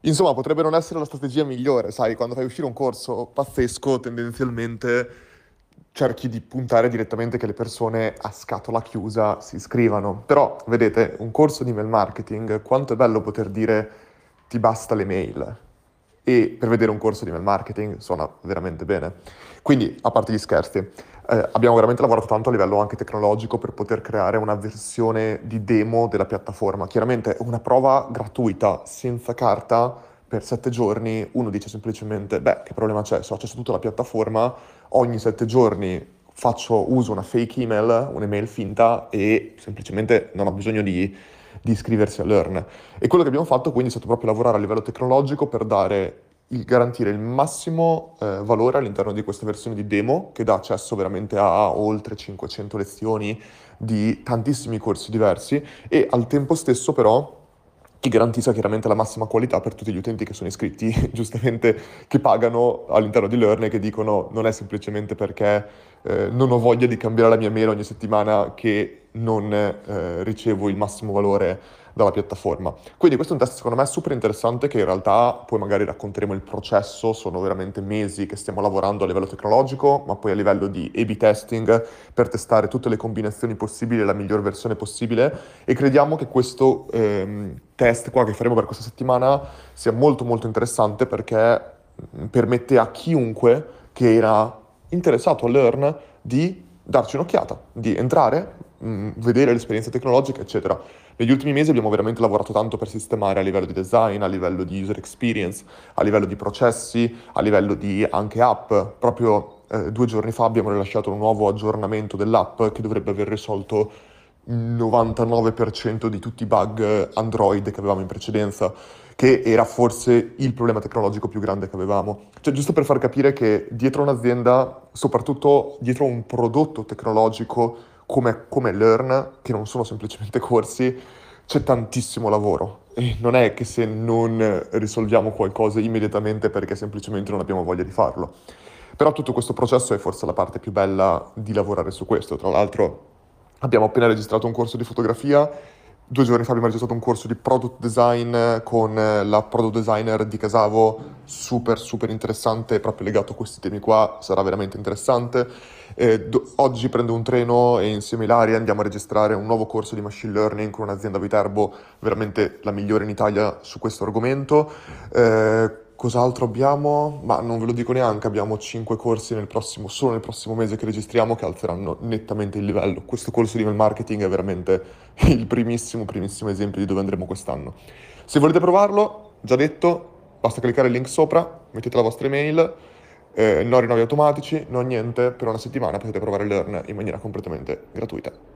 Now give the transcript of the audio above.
Insomma, potrebbe non essere la strategia migliore, sai, quando fai uscire un corso pazzesco, tendenzialmente cerchi di puntare direttamente che le persone a scatola chiusa si iscrivano. Però, vedete, un corso di mail marketing, quanto è bello poter dire ti basta le mail. E per vedere un corso di mail marketing suona veramente bene. Quindi, a parte gli scherzi, eh, abbiamo veramente lavorato tanto a livello anche tecnologico per poter creare una versione di demo della piattaforma. Chiaramente una prova gratuita, senza carta, per sette giorni, uno dice semplicemente, beh, che problema c'è? Se ho accesso a tutta la piattaforma, ogni sette giorni faccio, uso una fake email, un'email finta e semplicemente non ho bisogno di, di iscriversi all'earn. E quello che abbiamo fatto quindi è stato proprio lavorare a livello tecnologico per dare il garantire il massimo eh, valore all'interno di questa versione di demo che dà accesso veramente a oltre 500 lezioni di tantissimi corsi diversi e al tempo stesso però che garantisca chiaramente la massima qualità per tutti gli utenti che sono iscritti, giustamente che pagano all'interno di Learn e che dicono non è semplicemente perché eh, non ho voglia di cambiare la mia mail ogni settimana che non eh, ricevo il massimo valore dalla piattaforma. Quindi questo è un test secondo me super interessante che in realtà poi magari racconteremo il processo, sono veramente mesi che stiamo lavorando a livello tecnologico, ma poi a livello di A-B testing per testare tutte le combinazioni possibili, la miglior versione possibile e crediamo che questo ehm, test qua che faremo per questa settimana sia molto molto interessante perché permette a chiunque che era interessato a Learn di darci un'occhiata, di entrare, mh, vedere l'esperienza tecnologica, eccetera. Negli ultimi mesi abbiamo veramente lavorato tanto per sistemare a livello di design, a livello di user experience, a livello di processi, a livello di anche app. Proprio eh, due giorni fa abbiamo rilasciato un nuovo aggiornamento dell'app che dovrebbe aver risolto il 99% di tutti i bug Android che avevamo in precedenza, che era forse il problema tecnologico più grande che avevamo. Cioè, giusto per far capire che dietro un'azienda, soprattutto dietro un prodotto tecnologico, come, come Learn, che non sono semplicemente corsi, c'è tantissimo lavoro e non è che se non risolviamo qualcosa immediatamente perché semplicemente non abbiamo voglia di farlo. Però tutto questo processo è forse la parte più bella di lavorare su questo. Tra l'altro abbiamo appena registrato un corso di fotografia Due giorni fa abbiamo registrato un corso di product design con la product designer di Casavo, super super interessante, proprio legato a questi temi qua, sarà veramente interessante. Eh, do- oggi prendo un treno e insieme a Ilaria andiamo a registrare un nuovo corso di machine learning con un'azienda Viterbo, veramente la migliore in Italia su questo argomento. Eh, Cos'altro abbiamo? Ma non ve lo dico neanche, abbiamo 5 corsi nel prossimo, solo nel prossimo mese che registriamo che alzeranno nettamente il livello. Questo corso di mail marketing è veramente il primissimo, primissimo esempio di dove andremo quest'anno. Se volete provarlo, già detto, basta cliccare il link sopra, mettete la vostra email, eh, non rinnovi automatici, non niente, per una settimana potete provare Learn in maniera completamente gratuita.